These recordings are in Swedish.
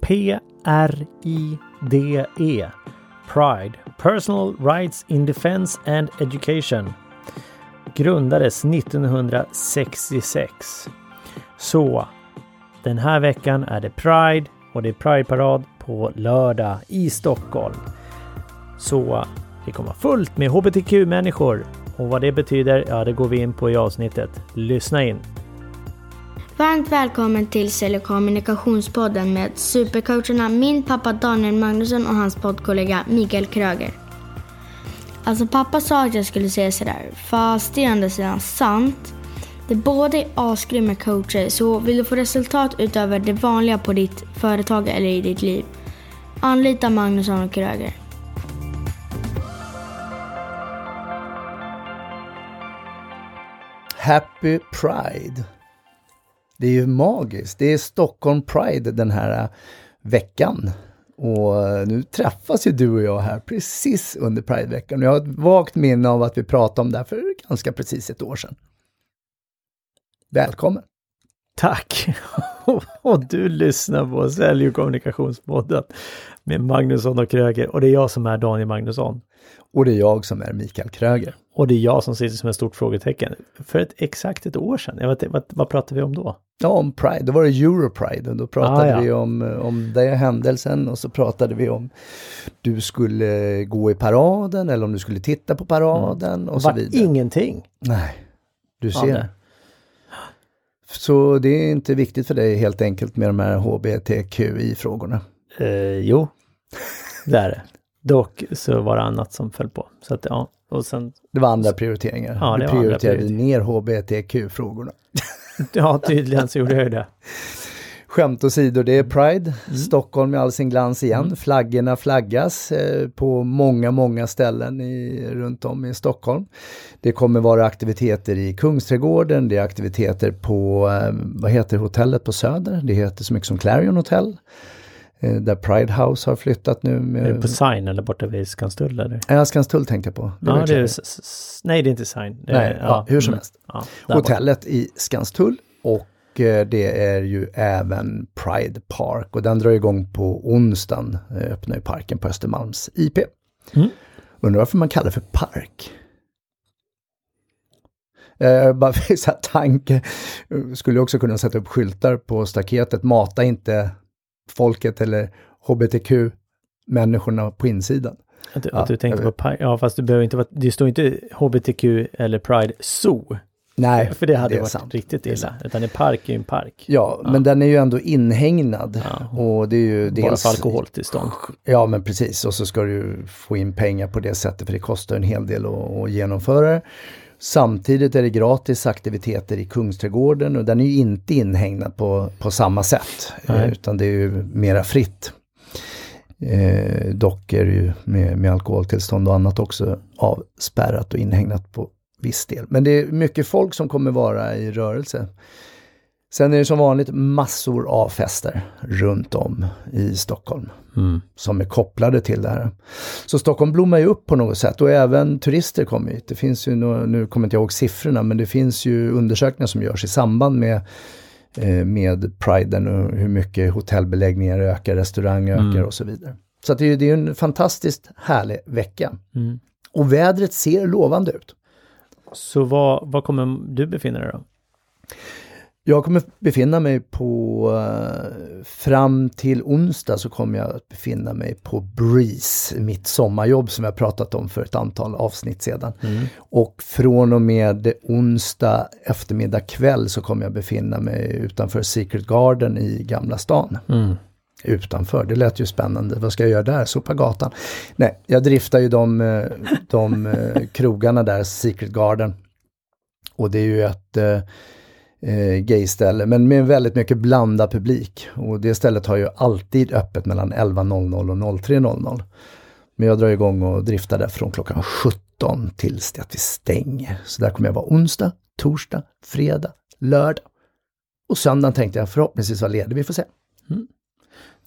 P-R-I-D-E. Pride, Personal Rights in Defense and Education. Grundades 1966. Så den här veckan är det Pride och det är Pride-parad på lördag i Stockholm. Så det kommer vara fullt med HBTQ-människor och vad det betyder, ja det går vi in på i avsnittet. Lyssna in! Varmt välkommen till Sälj och kommunikationspodden med supercoacherna min pappa Daniel Magnusson och hans poddkollega Mikael Kröger. Alltså pappa sa att jag skulle säga sådär, fast det är ändå sidan sant. Det båda är asgrymma coacher, så vill du få resultat utöver det vanliga på ditt företag eller i ditt liv, anlita Magnusson och Kröger. Happy Pride. Det är ju magiskt. Det är Stockholm Pride den här äh, veckan. Och äh, nu träffas ju du och jag här precis under Pride-veckan. Jag har ett vagt minne av att vi pratade om det här för ganska precis ett år sedan. Välkommen! Tack! och du lyssnar på Sälj och kommunikationspodden med Magnusson och Kröger och det är jag som är Daniel Magnusson. Och det är jag som är Mikael Kröger. Och det är jag som sitter som ett stort frågetecken. För ett, exakt ett år sedan, vet, vad, vad pratade vi om då? Ja, om Pride. Då var det Europride då pratade ah, ja. vi om, om den händelsen och så pratade vi om du skulle gå i paraden eller om du skulle titta på paraden mm. och så vidare. ingenting. Nej, du ser. Ja, så det är inte viktigt för dig helt enkelt med de här HBTQI-frågorna? Eh, jo, det är det. Dock så var det annat som föll på. Så att, ja, och sen, det var andra prioriteringar. Ja, du prioriterade ner HBTQ-frågorna. ja, tydligen så gjorde jag det. Skämt åsido, det är Pride, mm. Stockholm i all sin glans igen. Mm. Flaggorna flaggas eh, på många, många ställen i, runt om i Stockholm. Det kommer vara aktiviteter i Kungsträdgården, det är aktiviteter på, eh, vad heter hotellet på Söder? Det heter så mycket som Clarion Hotel. Eh, där Pride House har flyttat nu. Med... Är det på Sign eller borta vid Skanstull? Eller? Ja, Skanstull tänkte jag på. Det ja, det är, nej, det är inte Sign. Det nej, ja, ja, hur som mm. helst. Ja, Hotellet borta. i Skanstull och eh, det är ju även Pride Park och den drar igång på onsdagen, eh, öppnar ju parken på Östermalms IP. Mm. Undrar varför man kallar det för park? Eh, bara för så tanke, skulle också kunna sätta upp skyltar på staketet, mata inte folket eller hbtq-människorna på insidan. Att du, ja, att du tänkte på, ja fast du behöver inte vara, det står inte hbtq eller pride zoo. Nej, För det hade det varit sant. riktigt illa. Utan en park är ju en park. Ja, ja, men den är ju ändå inhägnad. Ja. Och det är ju Bara dels... för alkoholtillstånd. Ja, men precis. Och så ska du få in pengar på det sättet för det kostar en hel del att, att genomföra det. Samtidigt är det gratis aktiviteter i Kungsträdgården och den är ju inte inhägnad på, på samma sätt. Eh, utan det är ju mera fritt. Eh, dock är det ju med, med alkoholtillstånd och annat också avspärrat och inhägnat på viss del. Men det är mycket folk som kommer vara i rörelse. Sen är det som vanligt massor av fester runt om i Stockholm mm. som är kopplade till det här. Så Stockholm blommar ju upp på något sätt och även turister kommer hit. Det finns ju, nu kommer inte jag ihåg siffrorna, men det finns ju undersökningar som görs i samband med eh, med priden och hur mycket hotellbeläggningar ökar, restaurang ökar mm. och så vidare. Så det, är, det är en fantastiskt härlig vecka. Mm. Och vädret ser lovande ut. Så var, var kommer du befinna dig då? Jag kommer befinna mig på, uh, fram till onsdag så kommer jag att befinna mig på Breeze, mitt sommarjobb som jag pratat om för ett antal avsnitt sedan. Mm. Och från och med onsdag eftermiddag kväll så kommer jag befinna mig utanför Secret Garden i Gamla stan. Mm. Utanför, det lät ju spännande. Vad ska jag göra där? Sopa gatan? Nej, jag driftar ju de, eh, de eh, krogarna där, Secret Garden. Och det är ju ett eh, gayställe, men med väldigt mycket blandad publik. Och det stället har ju alltid öppet mellan 11.00 och 03.00. Men jag drar igång och driftar där från klockan 17 tills det att vi stänger. Så där kommer jag vara onsdag, torsdag, fredag, lördag. Och söndagen tänkte jag förhoppningsvis vara ledig, vi får se. Mm.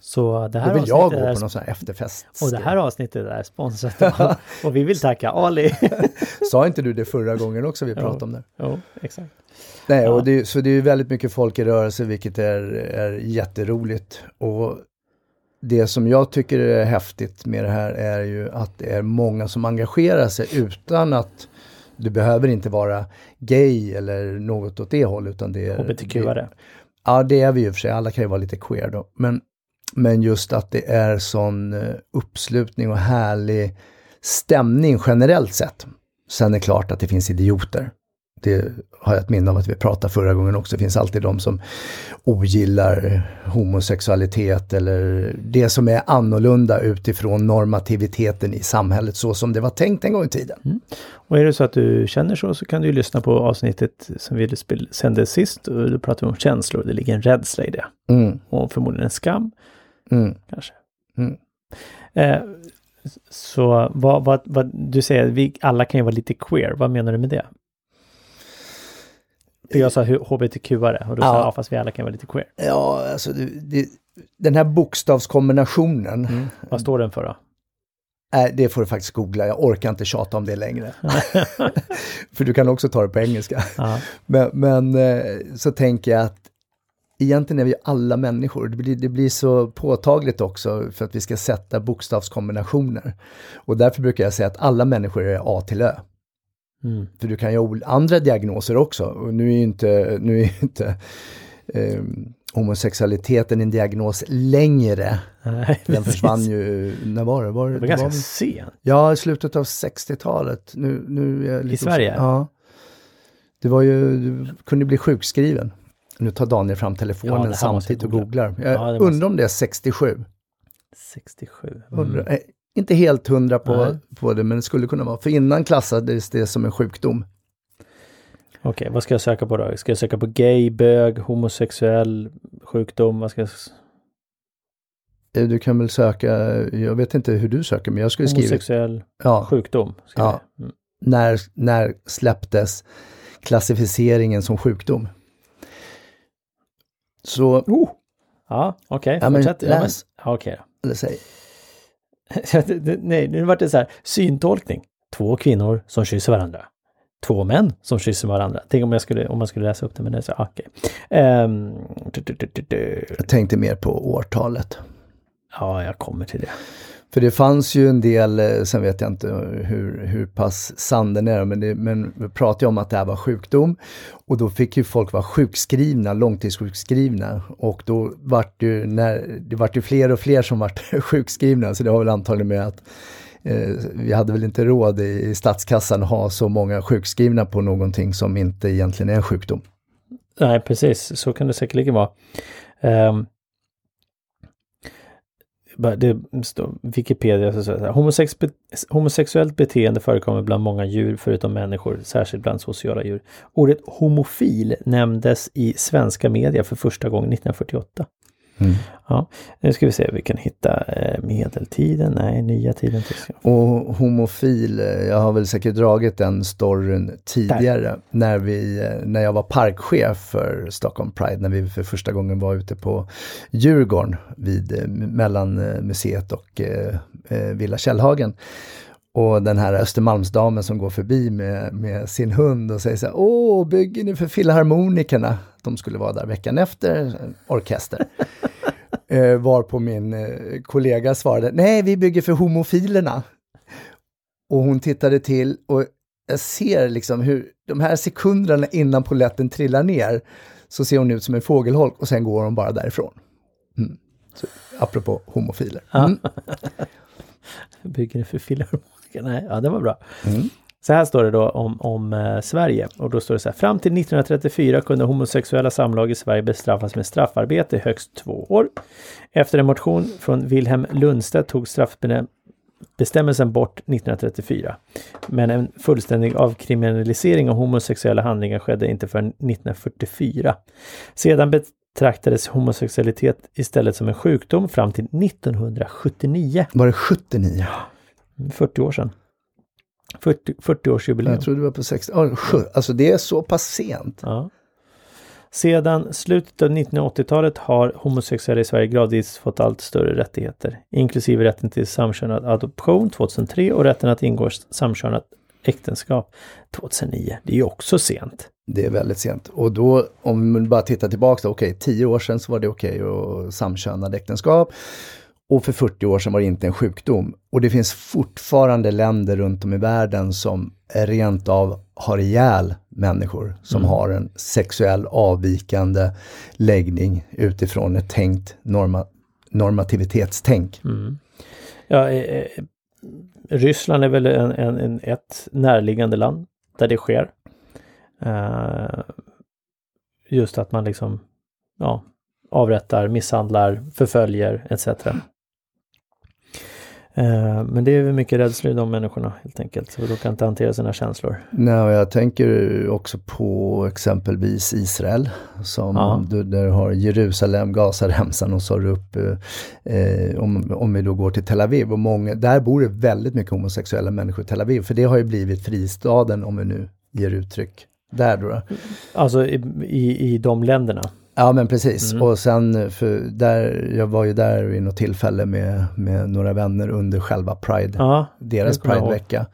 Så det här Då vill jag gå på någon sån här efterfest. Och det här avsnittet är sponsrat av, och vi vill tacka Ali. Sa inte du det förra gången också vi pratade jo, om det? Jo, exakt. Nej, och det, så det är väldigt mycket folk i rörelse vilket är, är jätteroligt. Och det som jag tycker är häftigt med det här är ju att det är många som engagerar sig utan att du behöver inte vara gay eller något åt det hållet utan det är... HBTQ-are. Ja, det är vi ju för sig. Alla kan ju vara lite queer då. Men, men just att det är sån eh, uppslutning och härlig stämning generellt sett. Sen är det klart att det finns idioter. Det har jag ett minne av att vi pratade förra gången också. Det finns alltid de som ogillar homosexualitet eller det som är annorlunda utifrån normativiteten i samhället så som det var tänkt en gång i tiden. Mm. Och är det så att du känner så så kan du lyssna på avsnittet som vi sände sist. Och då pratar vi om känslor. Det ligger en rädsla i det. Mm. Och förmodligen en skam. Mm. Kanske. Mm. Eh, så vad, vad, vad, du säger, vi alla kan ju vara lite queer. Vad menar du med det? För jag sa hbtq-are och då sa Ja. jag, fast vi alla kan vara lite queer. Ja, alltså det, det, den här bokstavskombinationen, Mm. Vad står den för då? äh, det får du faktiskt googla. Jag orkar inte tjata om det längre. för du kan också ta det på engelska. Ja. Men, men eh, så tänker jag att egentligen är vi alla människor. Det blir, det blir så påtagligt också för att vi ska sätta bokstavskombinationer. Och därför brukar jag säga att alla människor är A till Ö. Mm. För du kan ju ha andra diagnoser också. Och nu är ju inte, nu är inte eh, homosexualiteten en diagnos längre. Nej, Den försvann ju, när var det? Var det, var det ganska var sent. Ja, i slutet av 60-talet. Nu, nu är lite Sverige? Ja. Det var ju, du kunde bli sjukskriven. Nu tar Daniel fram Ja, telefonen jag samtidigt och googla. googlar. Jag Ja, måste- undrar om det är 67. 67. Undrar, Mm. eh, inte helt hundra på, Nej. på det, men det skulle kunna vara. För innan klassades det som en sjukdom. Okej, vad ska jag söka på då? Ska jag söka på gay, bög, homosexuell, sjukdom? Vad ska jag... Eh, Du kan väl söka, jag vet inte hur du söker, men jag skulle skriva Homosexuell ja, sjukdom. Ja. Mm. när, när släpptes klassificeringen som sjukdom? Så, Oh. Ja, okej. Ja, men fortsätt. Ja, men- läs. ja, Okej då. eller säg, Nej, nu vart det så här. Syntolkning. Två kvinnor som kysser varandra. Två män som kysser varandra. Tänk om jag skulle, om man skulle läsa upp det, men det är så, okej. Ehm, jag tänkte mer på årtalet. Ja, jag kommer till det. För det fanns ju en del, eh, sen vet jag inte hur, hur pass sann den är, men, det, men vi pratade ju om att det här var sjukdom. Och då fick ju folk vara sjukskrivna, långtidssjukskrivna. Och då vart ju, när, det vart ju fler och fler som vart sjukskrivna, så det har väl antagligen med att eh, vi hade väl inte råd i, i statskassan att ha så många sjukskrivna på någonting som inte egentligen är en sjukdom. Nej, precis. Så kan det säkerligen vara. Um, det står Wikipedia, så säger homosex, homosexuellt beteende förekommer bland många djur förutom människor, särskilt bland sociala djur. Ordet homofil nämndes i svenska media för första gången 1948. Mm. Ja, nu ska vi se, vi kan hitta eh, medeltiden, nej, nya tiden. Och homofil, eh, jag har väl säkert dragit den storyn tidigare när, vi, eh, när jag var parkchef för Stockholm Pride, när vi för första gången var ute på Djurgården vid, mellan museet och eh, Villa Källhagen. Och den här Östermalmsdamen som går förbi med, med sin hund och säger så här, åh, bygger ni för Filharmonikerna? De skulle vara där veckan efter, eh, orkester. eh, var på min eh, kollega svarade, nej, vi bygger för homofilerna. Och hon tittade till och jag ser liksom hur de här sekunderna innan poletten trillar ner så ser hon ut som en fågelholk och sen går hon bara därifrån. Mm. Så, apropå homofiler. Mm. Bygger för filharmoniker? Nej, ja det var bra. Mm. Så här står det då om, om eh, Sverige och då står det så här. Fram till 1934 kunde homosexuella samlag i Sverige bestraffas med straffarbete i högst två år. Efter en motion från Wilhelm Lundstedt tog straffbestämmelsen bort 1934. Men en fullständig avkriminalisering av homosexuella handlingar skedde inte förrän 1944. Sedan betraktades homosexualitet istället som en sjukdom fram till 1979. Var det 79? 40 år sedan. 40, 40-årsjubileum. Jag trodde det var på 60. Oh, alltså det är så pass sent. Ja. Sedan slutet av 1980-talet har homosexuella i Sverige gradvis fått allt större rättigheter, inklusive rätten till samkönad adoption 2003 och rätten att ingå samkönat äktenskap 2009. Det är ju också sent. Det är väldigt sent. Och då, om man bara tittar tillbaka, okej, tio år sedan så var det okej att samkönade äktenskap. Och för 40 år sedan var det inte en sjukdom. Och det finns fortfarande länder runt om i världen som rent av har ihjäl människor som Mm. har en sexuell avvikande läggning utifrån ett tänkt norma, normativitetstänk. Mm. Ja, eh, eh, Ryssland är väl en, en, en, ett närliggande land där det sker. Eh, just att man liksom ja, avrättar, misshandlar, förföljer etc. Eh, men det är väl mycket rädsla i de människorna helt enkelt. Så de kan inte hantera sina känslor. Nej, jag tänker också på exempelvis Israel. Som Ja. du, där har Jerusalem, Gazaremsan och så har du upp, eh, om, om vi då går till Tel Aviv. Och många, där bor det väldigt mycket homosexuella människor i Tel Aviv. För det har ju blivit fristaden om vi nu ger uttryck där då. Alltså i, i, i de länderna. Ja men precis. Mm. Och sen, för där, jag var ju där vid något tillfälle med, med några vänner under själva Pride, Ja, deras. Pridevecka.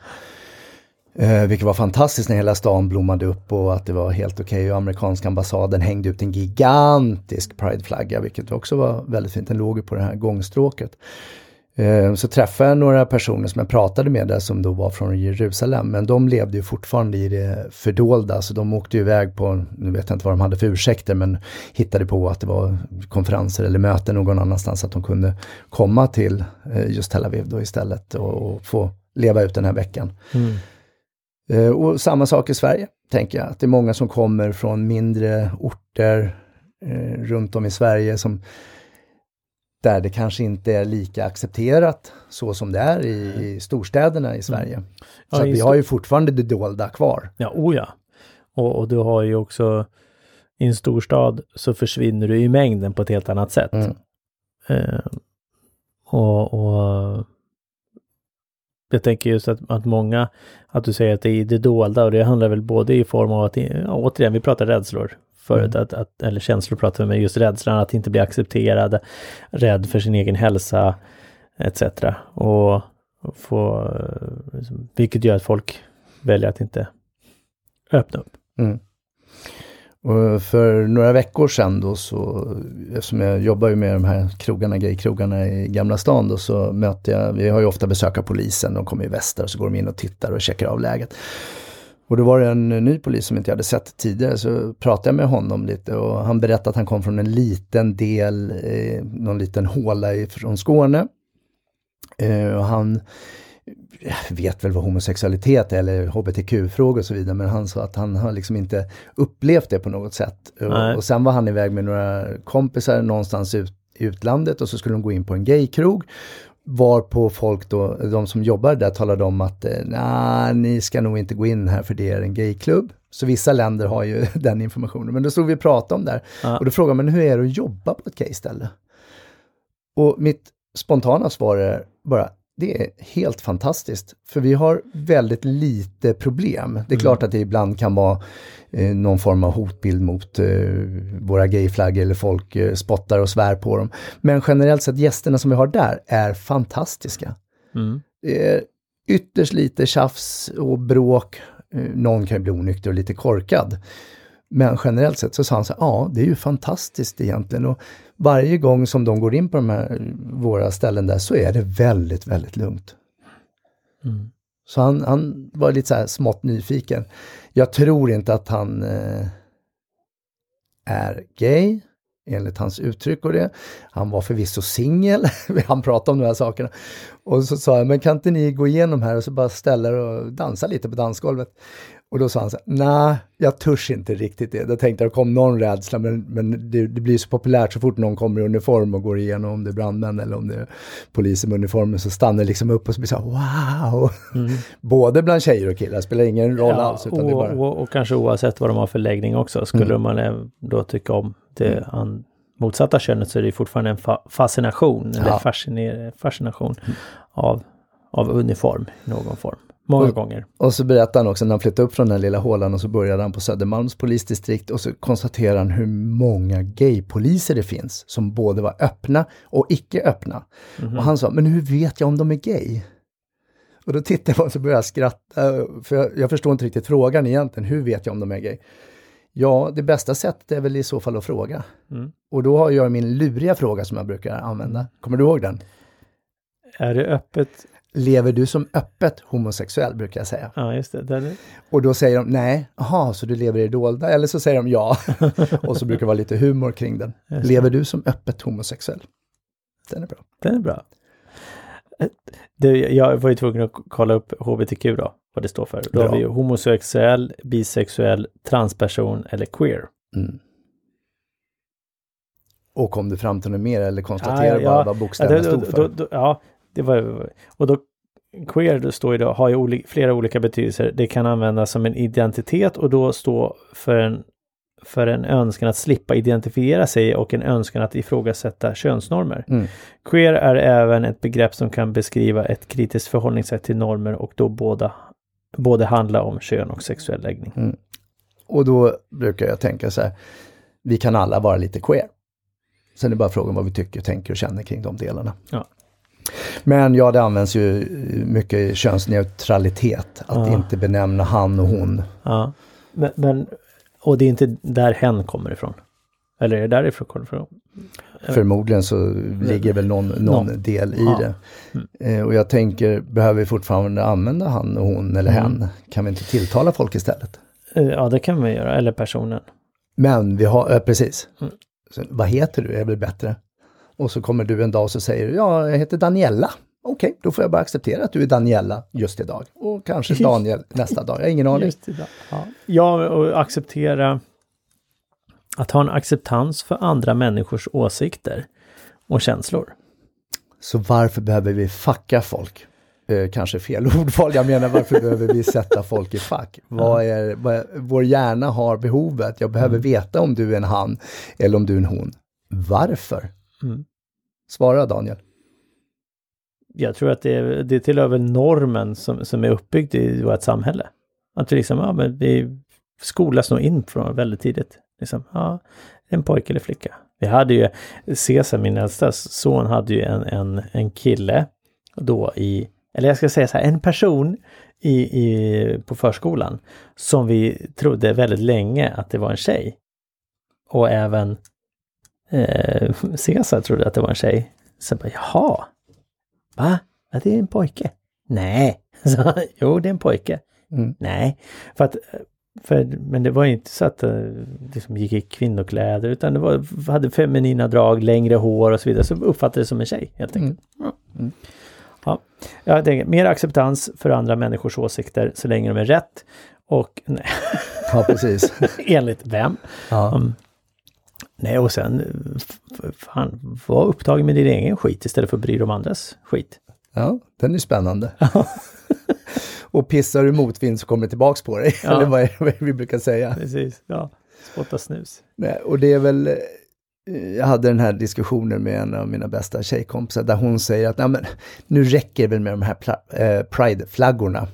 Eh, vilket var fantastiskt när hela stan blommade upp och att det var helt okej. Och amerikanska ambassaden hängde ut en gigantisk Pride-flagga, vilket också var väldigt fint. Den låg ju på det här gångstråket. Eh, så träffade jag några personer som jag pratade med där som då var från Jerusalem, men de levde ju fortfarande i det fördolda, så de åkte ju iväg på, nu vet jag inte vad de hade för ursäkter, men hittade på att det var konferenser eller möten någon annanstans, att de kunde komma till eh, just Tel Aviv då istället och, få leva ut den här veckan. Mm. Eh, Och samma sak i Sverige, tänker jag. Att det är många som kommer från mindre orter runt om i Sverige som där det kanske inte är lika accepterat så som det är i, i storstäderna i Sverige. Ja, Så vi har ju fortfarande det dolda kvar. Ja, oh ja. Och, och du har ju också i en storstad så försvinner du i mängden på ett helt annat sätt. Mm. Eh, och, och jag tänker just att, att många, att du säger att det är det dolda och det handlar väl både i form av att, ja, återigen, vi pratar rädslor förut, Mm. att, att, eller känslor pratar vi med, just rädslan att inte bli accepterad, rädd för sin egen hälsa etc. Och, få, liksom, vilket gör att folk väljer att inte öppna upp. Mm. Och för några veckor sedan då så, eftersom jag jobbar ju med de här krogarna, gaykrogarna i Gamla stan då, så mötte jag, vi har ju ofta besök av polisen, de kommer i västar och så går de in och tittar och checkar av läget. Och då var det en ny polis som inte jag hade sett tidigare, så pratade jag med honom lite och han berättade att han kom från en liten del, eh, någon liten håla från Skåne. Eh, och han vet väl vad homosexualitet eller hbtq-frågor och så vidare, men han sa att han har liksom inte upplevt det på något sätt. Och, och sen var han iväg med några kompisar någonstans ut, utlandet och så skulle de gå in på en gaykrog. Varpå folk då, de som jobbar där talade om att eh, nej, ni ska nog inte gå in här för det är en gayklubb. Så vissa länder har ju den informationen. Men då stod vi och pratade om det här. Ja. Och då frågade man hur är det att jobba på ett gayställe? Och mitt spontana svar är bara, det är helt fantastiskt. För vi har väldigt lite problem. Det är klart att det ibland kan vara eh, någon form av hotbild mot eh, våra gayflaggor eller folk eh, spottar och svär på dem. Men generellt sett gästerna som vi har där är fantastiska. Mm. Det är ytterst lite tjafs och bråk. Eh, Någon kan ju bli onykter och lite korkad. Men generellt sett så sa han så här, ja det är ju fantastiskt egentligen. Och varje gång som de går in på de här, våra ställen där så är det väldigt, väldigt lugnt. Mm. Så han, han var lite så här smått nyfiken. Jag tror inte att han eh, är gay, enligt hans uttryck och det. Han var förvisso singel, han pratade om de här sakerna. Och så sa jag, men kan inte ni gå igenom här och så bara ställa er och dansa lite på dansgolvet? Och då sa han så nej, jag törs inte riktigt det. Då tänkte jag, det kom någon rädsla, men, men det, det blir så populärt så fort någon kommer i uniform och går igenom, om det är brandmän eller om det är poliser med uniformen, så stannar det liksom upp och så blir så här, wow! Både bland tjejer och killar, spelar ingen roll Ja, alls. Utan och, det bara, och, och kanske oavsett vad de har för läggning också. Skulle Mm. man eh, då tycka om det an, motsatta könet så är det fortfarande en fa fascination, eller Ja. fasciner, fascination av, av uniform i någon form. Många Och- gånger. Och så berättar han också när han flyttade upp från den lilla hålan och så började han på Södermalms polisdistrikt och så konstaterar han hur många gaypoliser det finns som både var öppna och icke öppna. Och han sa, men hur vet jag om de är gay? Och då tittade jag på honom och så började jag skratta, för jag, jag förstår inte riktigt frågan egentligen, hur vet jag om de är gay? Ja, det bästa sättet är väl i så fall att fråga. Mm. Och då har jag min luriga fråga som jag brukar använda. Kommer du ihåg den? är det öppet? Lever du som öppet homosexuell brukar jag säga. Ja, just det. Den, Och då säger de nej, aha, så du lever i det dolda? Eller så säger de ja. och så brukar det vara lite humor kring den. Det. Lever du som öppet homosexuell? Den är bra. den är bra. Det, jag var ju tvungen att kolla upp HBTQ då, vad det står för. Då Bra. har vi ju homosexuell, bisexuell, transperson eller queer. Mm. Och kom du fram till något mer eller Ja, konstaterar ja, bara vad Ja, bokstäverna då, stod för? då, då, ja, det var och då queer då står ju då, har ju oli, flera olika betydelser. Det kan användas som en identitet och då stå för en för en önskan att slippa identifiera sig och en önskan att ifrågasätta könsnormer. Mm. Queer är även ett begrepp som kan beskriva ett kritiskt förhållningssätt till normer och då båda både handla om kön och sexuell läggning. Och då brukar jag tänka så här, vi kan alla vara lite queer. Sen är det bara frågan vad vi tycker, tänker och känner kring de delarna. Ja. Men ja, det används ju mycket könsneutralitet, att Ja. inte benämna han och hon. Ja. Men, men, och det är inte där hen kommer ifrån? Eller är det därifrån kommer ifrån? Förmodligen så ligger väl någon, någon Någon. del i Ja. det. Eh, och jag tänker, behöver vi fortfarande använda han och hon eller hen? Kan vi inte tilltala folk istället? Eh, Ja, det kan man göra. Eller personen. Men vi har, eh, precis. Mm. Så, vad heter du? är väl bättre. Och så kommer du en dag och så säger du, ja, jag heter Daniela. Okej, då får jag bara acceptera att du är Daniela just idag. Och kanske Daniel nästa dag. Jag har ingen aning. Just idag. Ja. ja, och acceptera att ha en acceptans för andra människors åsikter och känslor. Så varför behöver vi facka folk? Eh, kanske fel ordval, jag menar varför behöver vi sätta folk i fack? Vad är, vad vår hjärna har behovet, jag behöver veta om du är en han eller om du är en hon. Varför? Mm. Svara Daniel. Jag tror att det, är- det tillhör väl normen som, som är uppbyggd i vårt samhälle. Att vi liksom, ja men vi skolas nog in från väldigt tidigt. Liksom, ja, en pojke eller flicka. Vi hade ju, Cesar, min äldsta son, hade ju en, en, en kille då i, eller jag ska säga så här, en person i, i, på förskolan som vi trodde väldigt länge att det var en tjej. Och även eh, Cesar trodde att det var en tjej. Så jag bara, jaha, Va? Ja, det är en pojke. Nej. Så, jo, det är en pojke. Mm. Nej. För att, för, men det var inte så att det liksom gick i kvinnokläder utan det var, hade feminina drag, längre hår och så vidare. Så uppfattades det som en tjej helt enkelt. Ja. Mm. Ja. Jag tänker, mer acceptans för andra människors åsikter så länge de är rätt. Och nej, Ja, precis. enligt vem? Ja. Mm. Nej, och sen fan, var upptagen med din egen skit istället för att bry dig om andras skit. Ja, den är spännande. och pissar du motvind så kommer det tillbaks på dig. Ja. Eller vad är vad är vi brukar säga. Precis, ja. Spotta snus. Nej, och det är väl, eh, jag hade den här diskussionen med en av mina bästa tjejkompisar där hon säger att Nej, men, nu räcker det väl med de här eh, Pride-flaggorna.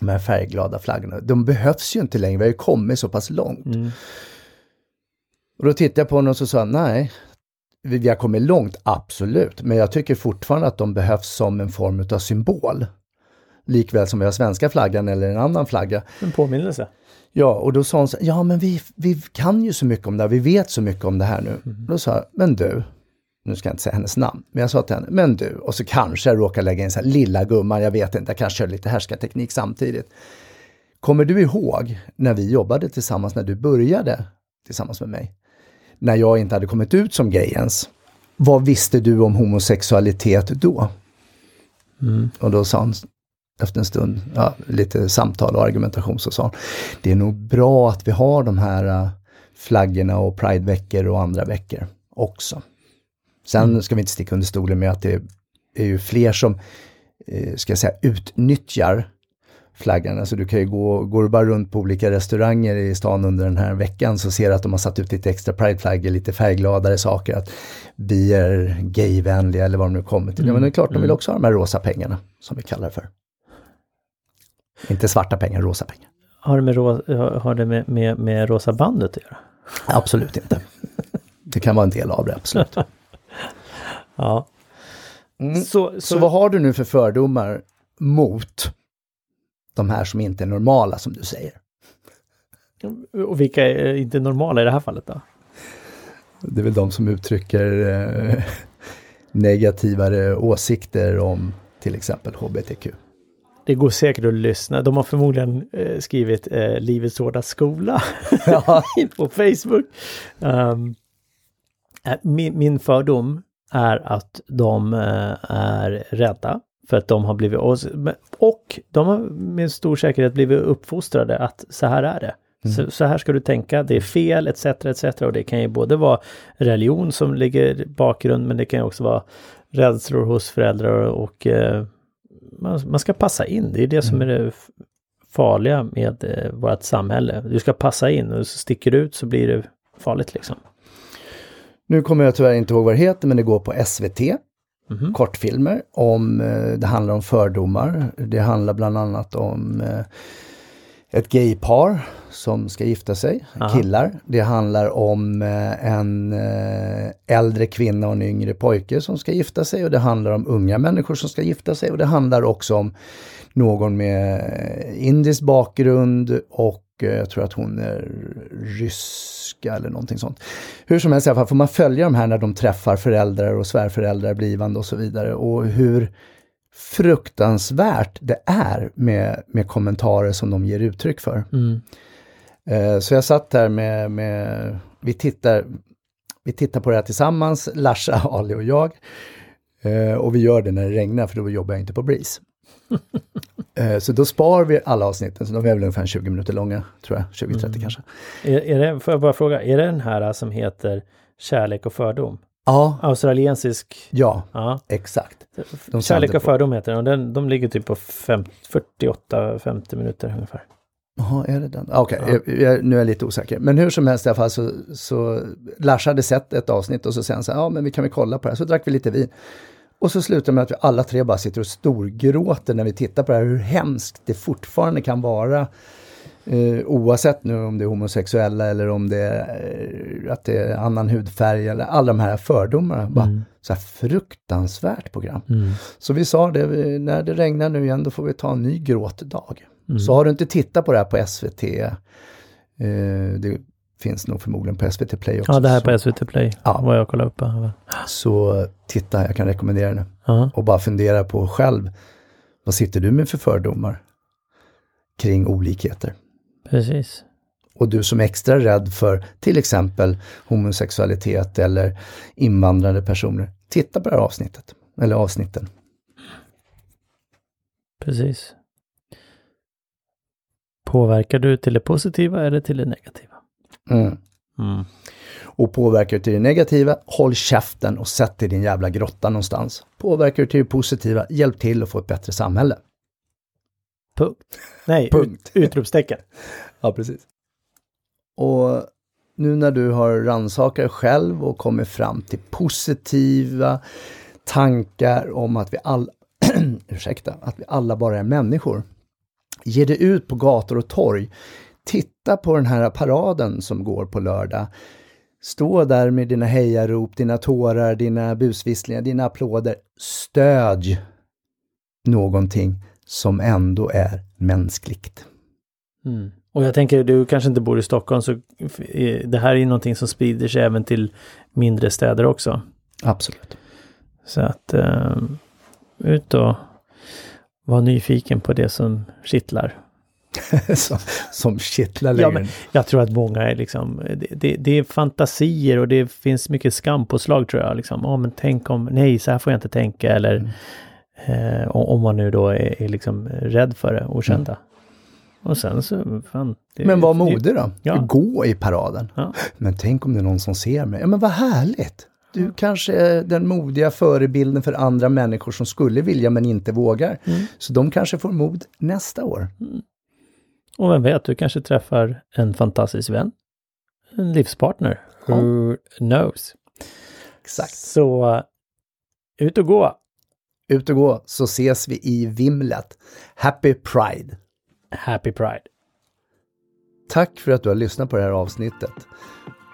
De här färgglada flaggorna. De behövs ju inte längre, vi har ju kommit så pass långt. Mm. Och då tittade jag på honom och så sa han, nej, vi, har kommit långt, absolut, men jag tycker fortfarande att de behövs som en form av symbol. Likväl som vi har svenska flaggan eller en annan flagga. En påminnelse. Ja, och då sa hon så ja men vi, vi kan ju så mycket om det här, vi vet så mycket om det här nu. Då sa jag, men du, nu ska jag inte säga hennes namn, men jag sa till henne, men du, och så kanske jag råkar lägga in så här, lilla gumman, jag vet inte, jag kanske kör lite härskarteknik samtidigt. Kommer du ihåg när vi jobbade tillsammans, när du började tillsammans med mig? När jag inte hade kommit ut som gay ens. Vad visste du om homosexualitet då? Och då sa hon efter en stund, ja, lite samtal och argumentation, så sa hon, det är nog bra att vi har de här äh, flaggorna och prideveckor och andra veckor också. Sen ska vi inte sticka under stolen med att det är ju fler som, eh, ska jag säga, utnyttjar flaggan. Alltså du kan ju gå, går du bara runt på olika restauranger i stan under den här veckan så ser du att de har satt ut lite extra prideflaggor, lite färggladare saker, att vi är gayvänliga eller vad de nu kommer till. Ja, men det är klart, de vill också ha de här rosa pengarna, som vi kallar det för. Inte svarta pengar, rosa pengar. Har det med, har det med, med, med rosa bandet att göra? Absolut inte. Det kan vara en del av det, absolut. Ja. Mm. Så, så, Så vad har du nu för fördomar mot de här som inte är normala, som du säger? och vilka är inte normala i det här fallet då? Det är väl de som uttrycker eh, negativare åsikter om till exempel HBTQ. Det går säkert att lyssna. De har förmodligen eh, skrivit eh, Livets hårda skola Ja. på Facebook. Um, min, min fördom är att de eh, är rädda för att de har blivit, och, och de har med stor säkerhet blivit uppfostrade att så här är det. Så, så, här ska du tänka, det är fel etc. etc. Och det kan ju både vara religion som ligger bakgrund men det kan ju också vara rädslor hos föräldrar och eh, man, man, ska passa in. Det är det som är det farliga med eh, vårt samhälle. Du ska passa in och så sticker du ut så blir det farligt liksom. Nu kommer jag tyvärr inte ihåg vad det heter men det går på SVT. Mm-hmm. Kortfilmer om, eh, det handlar om fördomar. Det handlar bland annat om eh, ett gaypar som ska gifta sig, Aha. killar. Det handlar om eh, en äldre kvinna och en yngre pojke som ska gifta sig och det handlar om unga människor som ska gifta sig och det handlar också om någon med indisk bakgrund och jag tror att hon är ryska eller någonting sånt. Hur som helst, i alla fall får man följa de här när de träffar föräldrar och svärföräldrar, blivande och så vidare och hur fruktansvärt det är med, med kommentarer som de ger uttryck för. Mm. Eh, så jag satt där med, med, vi tittar, vi tittar på det här tillsammans, Larsa, Ali och jag. Eh, och vi gör det när det regnar för då jobbar jag inte på BRIS. Eh, så då spar vi alla avsnitten, så de är väl ungefär 20 minuter långa, tror jag, 20-30 mm. kanske. Är, är det, får jag bara fråga, är det den här som heter Kärlek och fördom? Ja. Australiensisk? Ja, ja. exakt. De Kärlek och fördom heter den och den, de ligger typ på 48-50 minuter ungefär. Jaha, är det den? Okej, okay, ja. nu är jag lite osäker. Men hur som helst i alla fall så, så Lars hade sett ett avsnitt och så sen så ja men vi kan väl kolla på det här. Så drack vi lite vin. Och så slutar det med att vi alla tre bara sitter och storgråter när vi tittar på det här, hur hemskt det fortfarande kan vara Eh, oavsett nu om det är homosexuella eller om det är eh, att det är annan hudfärg eller alla de här fördomarna. Mm. Bara, så här fruktansvärt program. Mm. Så vi sa det, när det regnar nu igen då får vi ta en ny gråtdag. Mm. Så har du inte tittat på det här på SVT, eh, det finns nog förmodligen på SVT Play också. Ja, det här på SVT Play, ja. vad jag kollar upp. Så titta, jag kan rekommendera det. Uh -huh. Och bara fundera på själv, vad sitter du med för fördomar kring olikheter? Precis. Och du som är extra rädd för till exempel homosexualitet eller invandrade personer, titta på det här avsnittet, eller avsnitten. Precis. Påverkar du till det positiva eller till det negativa? Mm. Mm. Och påverkar du till det negativa, håll käften och sätt dig i din jävla grotta någonstans. Påverkar du till det positiva, hjälp till att få ett bättre samhälle. Punkt. Nej, Punkt. Ut, utropstecken. ja, precis. Och nu när du har rannsakat dig själv och kommit fram till positiva tankar om att vi alla, ursäkta, att vi alla bara är människor. Ge dig ut på gator och torg. Titta på den här paraden som går på lördag. Stå där med dina hejarop, dina tårar, dina busvisslingar, dina applåder. Stödj någonting som ändå är mänskligt. Mm. Och jag tänker, du kanske inte bor i Stockholm, så det här är någonting som sprider sig även till mindre städer också. Absolut. Så att uh, ut och var nyfiken på det som kittlar. som, som kittlar längre. Ja, men jag tror att många är liksom, det, det, det, är fantasier och det finns mycket skampåslag tror jag. Liksom, oh, men tänk om, nej så här får jag inte tänka eller mm. Eh, om man nu då är, är liksom rädd för det, okända. Mm. Och sen så, fan, det, Men var modig då. Ja. Gå i paraden. Ja. Men tänk om det är någon som ser mig. Ja men vad härligt! Du kanske är den modiga förebilden för andra människor som skulle vilja men inte vågar. Mm. Så de kanske får mod nästa år. Mm. Och vem vet, du kanske träffar en fantastisk vän. En livspartner. Ja. Who knows? Exakt. Så ut och gå! ut och gå så ses vi i vimlet. Happy Pride! Happy Pride! Tack för att du har lyssnat på det här avsnittet.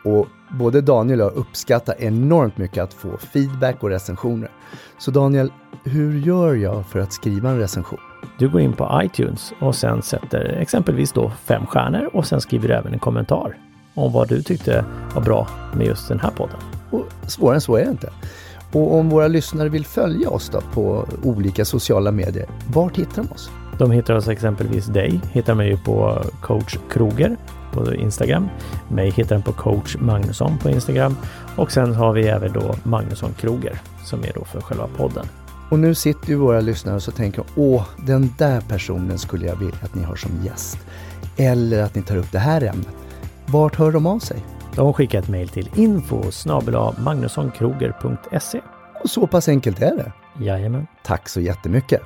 Och både Daniel och jag uppskattar enormt mycket att få feedback och recensioner. Så Daniel, hur gör jag för att skriva en recension? Du går in på iTunes och sen sätter exempelvis då fem stjärnor och sen skriver du även en kommentar om vad du tyckte var bra med just den här podden. Och svårare än så är det inte. Och om våra lyssnare vill följa oss då på olika sociala medier, vart hittar de oss? De hittar oss exempelvis dig, hittar mig ju på coach Kroger på Instagram. Mig hittar den på coach Magnusson på Instagram. Och sen har vi även då Magnusson Kroger som är då för själva podden. Och nu sitter ju våra lyssnare och så tänker åh, den där personen skulle jag vilja att ni har som gäst. Eller att ni tar upp det här ämnet. Vart hör de av sig? De skickar ett mejl till info magnussonkroger.se. Och så pass enkelt är det. Jajamän. Tack så jättemycket.